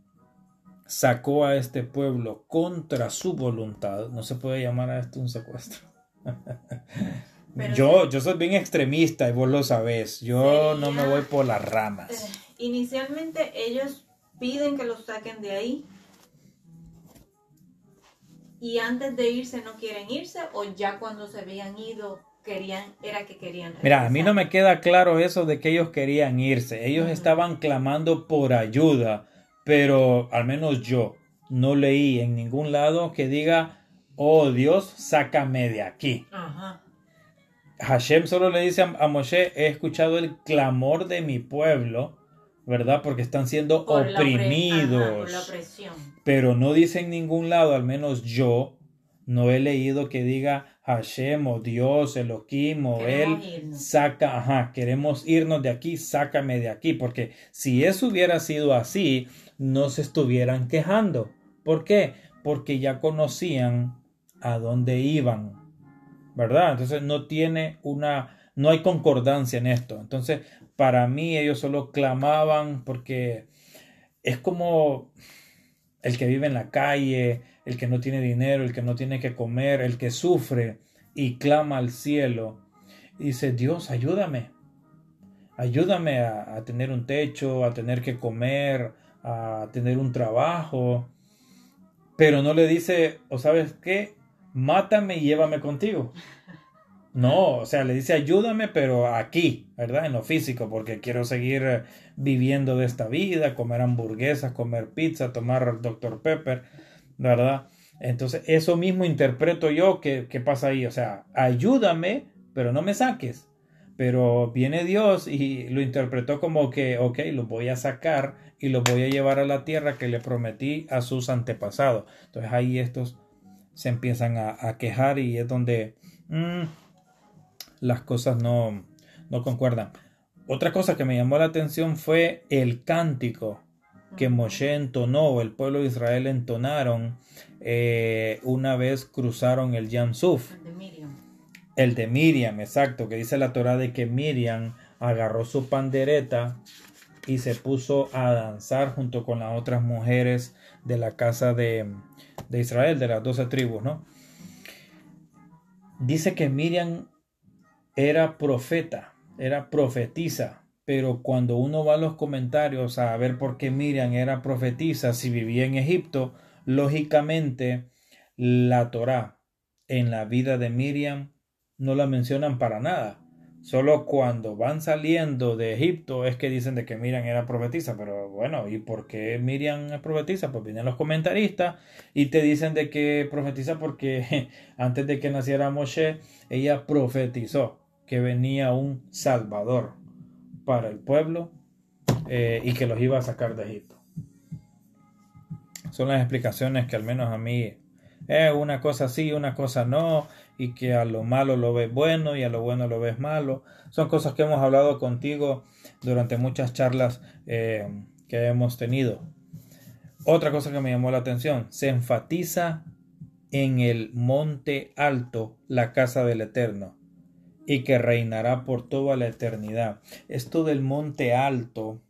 sacó a este pueblo contra su voluntad, no se puede llamar a esto un secuestro. Pero yo, yo soy bien extremista y vos lo sabés. Yo no me voy por las Eh, ramas. Inicialmente ellos piden que los saquen de ahí y antes de irse no quieren irse o ya cuando se habían ido querían era que querían Mira, a mí no me queda claro eso de que ellos querían irse. Ellos estaban clamando por ayuda, pero al menos yo no leí en ningún lado que diga, "Oh Dios, sácame de aquí." Ajá. Hashem solo le dice a, Moshe, he escuchado el clamor de mi pueblo, ¿verdad? Porque están siendo oprimidos. Pero no dice en ningún lado, al menos yo, no he leído que diga Hashem o Dios, Elohim o Él, saca, ajá, queremos irnos de aquí, sácame de aquí, porque si eso hubiera sido así, no se estuvieran quejando. ¿Por qué? Porque ya conocían a dónde iban, ¿verdad? Entonces no tiene una, no hay concordancia en esto. Entonces, para mí ellos solo clamaban porque es como el que vive en la calle, el que no tiene dinero, el que no tiene que comer, el que sufre y clama al cielo. Y dice, Dios, ayúdame. Ayúdame a, a tener un techo, a tener que comer, a tener un trabajo. Pero no le dice, o sabes qué, mátame y llévame contigo. No, o sea, le dice ayúdame, pero aquí, ¿verdad? En lo físico, porque quiero seguir eh, viviendo de esta vida, comer hamburguesas, comer pizza, tomar Dr. Pepper, ¿verdad? Entonces, eso mismo interpreto yo que, pasa ahí, o sea, ayúdame, pero no me saques. Pero viene Dios y lo interpretó como que, ok, lo voy a sacar y lo voy a llevar a la tierra que le prometí a sus antepasados. Entonces ahí estos se empiezan a, quejar y es donde mm, las cosas no, no concuerdan. Otra cosa que me llamó la atención fue el cántico que Moshe entonó, el pueblo de Israel entonaron eh, una vez cruzaron el Yamsuf. El de Miriam. El de Miriam, exacto, que dice la Torah de que Miriam agarró su pandereta y se puso a danzar junto con las otras mujeres de la casa de, de Israel, de las doce tribus, ¿no? Dice que Miriam era profeta, era profetisa, pero cuando uno va a los comentarios a ver por qué Miriam era profetisa si vivía en Egipto, lógicamente la Torá en la vida de Miriam no la mencionan para nada. Solo cuando van saliendo de Egipto es que dicen de que Miriam era profetisa, pero bueno, ¿y por qué Miriam es profetisa? Pues vienen los comentaristas y te dicen de que profetiza porque antes de que naciera Moshe, ella profetizó que venía un salvador para el pueblo eh, y que los iba a sacar de Egipto. Son las explicaciones que al menos a mí es una cosa sí, una cosa no, y que a lo malo lo ves bueno y a lo bueno lo ves malo. Son cosas que hemos hablado contigo durante muchas charlas eh, que hemos tenido. Otra cosa que me llamó la atención, se enfatiza en el monte alto la casa del Eterno y que reinará por toda la eternidad. Esto del monte alto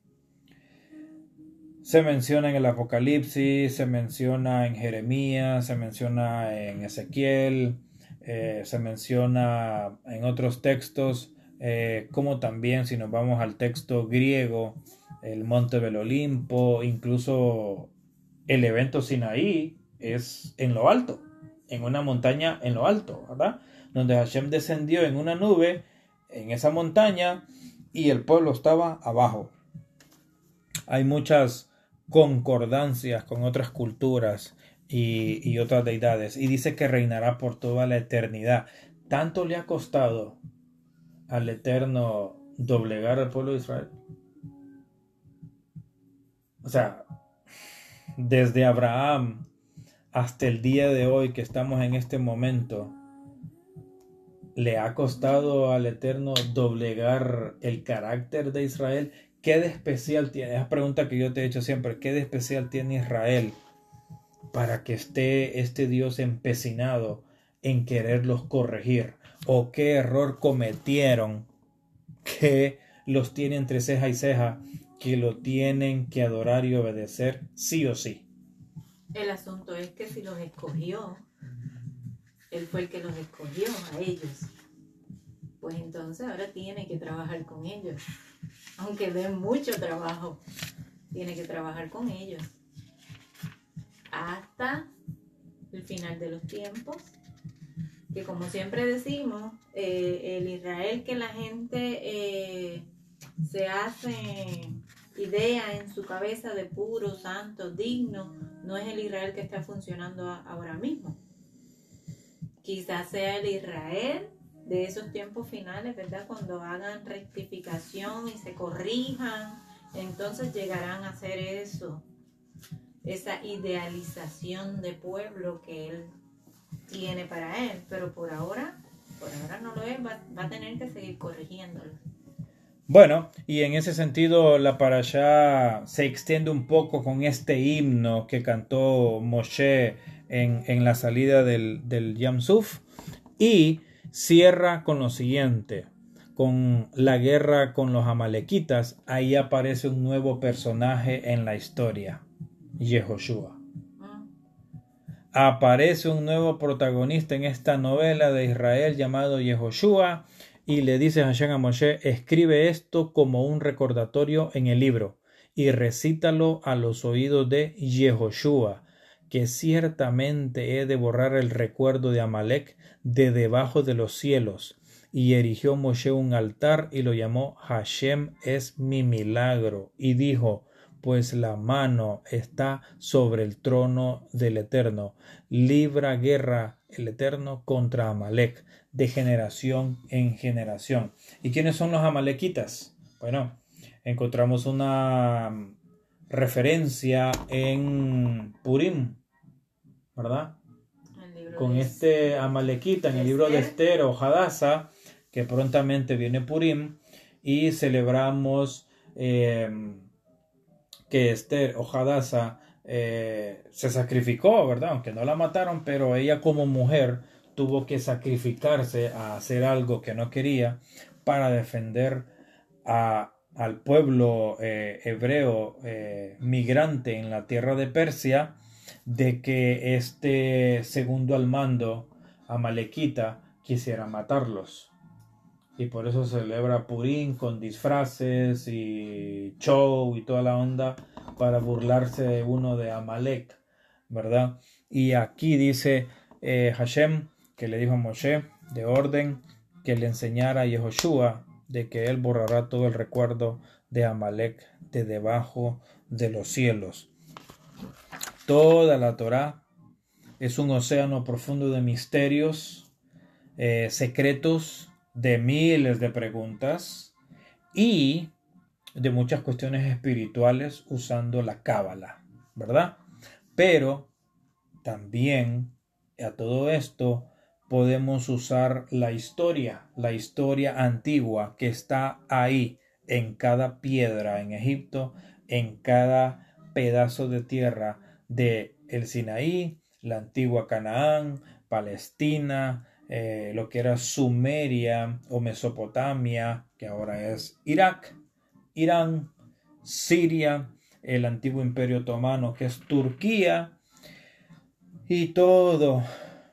se menciona en el Apocalipsis, se menciona en Jeremías, se menciona en Ezequiel, eh, se menciona en otros textos, eh, como también si nos vamos al texto griego, el monte del Olimpo, incluso el evento Sinaí es en lo alto, en una montaña en lo alto, ¿verdad? Donde Hashem descendió en una nube en esa montaña y el pueblo estaba abajo. Hay muchas concordancias con otras culturas y, otras deidades. Y dice que reinará por toda la eternidad. ¿Tanto le ha costado al Eterno doblegar al pueblo de Israel? O sea, desde Abraham hasta el día de hoy que estamos en este momento, le ha costado al Eterno doblegar el carácter de Israel ¿Qué de especial tiene? Esa pregunta que yo te he hecho siempre. ¿Qué de especial tiene Israel para que esté este Dios empecinado en quererlos corregir? ¿O qué error cometieron que los tiene entre ceja y ceja, que lo tienen que adorar y obedecer sí o sí? El asunto es que si los escogió, Él fue el que los escogió a ellos. Pues entonces ahora tiene que trabajar con ellos aunque den mucho trabajo, tiene que trabajar con ellos hasta el final de los tiempos, que como siempre decimos, eh, el Israel que la gente eh, se hace idea en su cabeza de puro, santo, digno, no es el Israel que está funcionando ahora mismo. Quizás sea el Israel de esos tiempos finales, ¿verdad? Cuando hagan rectificación y se corrijan, entonces llegarán a hacer eso, esa idealización de pueblo que él tiene para él, pero por ahora, por ahora no lo es, va, a tener que seguir corrigiéndolo. Bueno, y en ese sentido la allá se extiende un poco con este himno que cantó Moshe en, en la salida del, del Yamsuf y cierra con lo siguiente, con la guerra con los amalequitas, ahí aparece un nuevo personaje en la historia, Yehoshua. Aparece un nuevo protagonista en esta novela de Israel llamado Yehoshua y le dice a Hashem a Moshe, escribe esto como un recordatorio en el libro y recítalo a los oídos de Yehoshua, que ciertamente he de borrar el recuerdo de Amalek de debajo de los cielos. Y erigió Moshe un altar y lo llamó Hashem es mi milagro. Y dijo, pues la mano está sobre el trono del Eterno. Libra guerra el Eterno contra Amalek, de generación en generación. ¿Y quiénes son los amalequitas? Bueno, encontramos una referencia en Purim, ¿verdad? Con este Amalequita en el libro de Esther o Hadassah, que prontamente viene Purim, y celebramos em, que Esther o eh, se sacrificó, ¿verdad? Aunque no la mataron, pero ella como mujer tuvo que sacrificarse a hacer algo que no quería para defender a, al pueblo eh, hebreo eh, migrante en la tierra de Persia de que este segundo al mando, Amalequita, quisiera matarlos. Y por eso celebra Purín con disfraces y show y toda la onda para burlarse de uno de Amalek, ¿verdad? Y aquí dice eh, Hashem que le dijo a Moshe de orden que le enseñara a Yehoshua de que él borrará todo el recuerdo de Amalek de debajo de los cielos. Toda la Torá es un océano profundo de misterios, eh, secretos, de miles de preguntas y de muchas cuestiones espirituales usando la cábala, ¿verdad? Pero también a todo esto podemos usar la historia, la historia antigua que está ahí en cada piedra en Egipto, en cada pedazo de tierra de el Sinaí, la antigua Canaán, Palestina, eh, lo que era Sumeria o Mesopotamia, que ahora es Irak, Irán, Siria, el antiguo imperio otomano que es Turquía y todo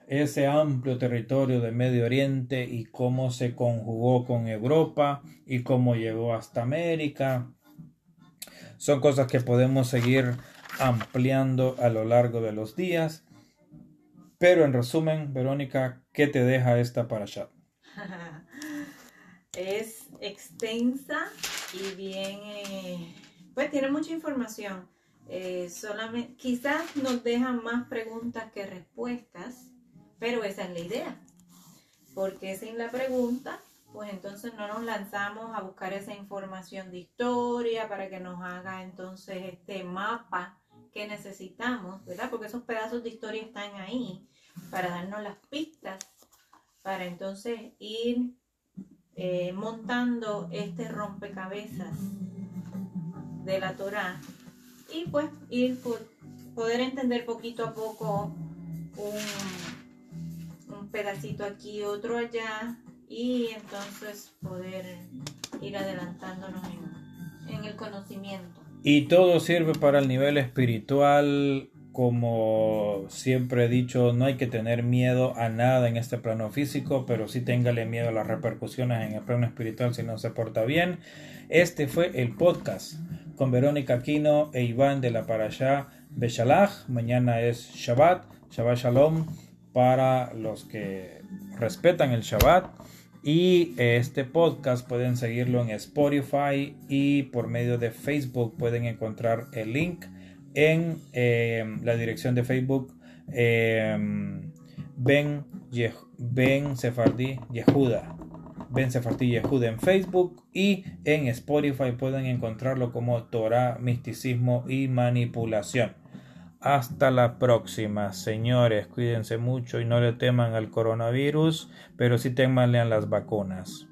ese amplio territorio de Medio Oriente y cómo se conjugó con Europa y cómo llegó hasta América. Son cosas que podemos seguir ampliando a lo largo de los días. Pero en resumen, Verónica, ¿qué te deja esta parasha? es extensa y bien, eh, pues tiene mucha información. Eh, solamente, quizás nos dejan más preguntas que respuestas, pero esa es la idea. Porque sin la pregunta, pues entonces no nos lanzamos a buscar esa información de historia para que nos haga entonces este mapa necesitamos, ¿verdad? Porque esos pedazos de historia están ahí para darnos las pistas, para entonces ir eh, montando este rompecabezas de la Torah y pues ir por poder entender poquito a poco un pedacito aquí, otro allá y entonces poder ir adelantándonos en el conocimiento. Y todo sirve para el nivel espiritual. Como siempre he dicho, no hay que tener miedo a nada en este plano físico, pero sí téngale miedo a las repercusiones en el plano espiritual si no se porta bien. Este fue el podcast con Verónica Aquino e Iván de la Parashá Beshalach. Mañana es Shabbat. Shabbat Shalom para los que respetan el Shabbat. Y este podcast pueden seguirlo en Spotify y por medio de Facebook pueden encontrar el link en eh, la dirección de Facebook eh, Ben, ben Sefardi Yehuda. Ben Sefardi Yehuda en Facebook y en Spotify pueden encontrarlo como Torah, misticismo y manipulación. Hasta la próxima, señores. Cuídense mucho y no le teman al coronavirus, pero sí temanle a las vacunas.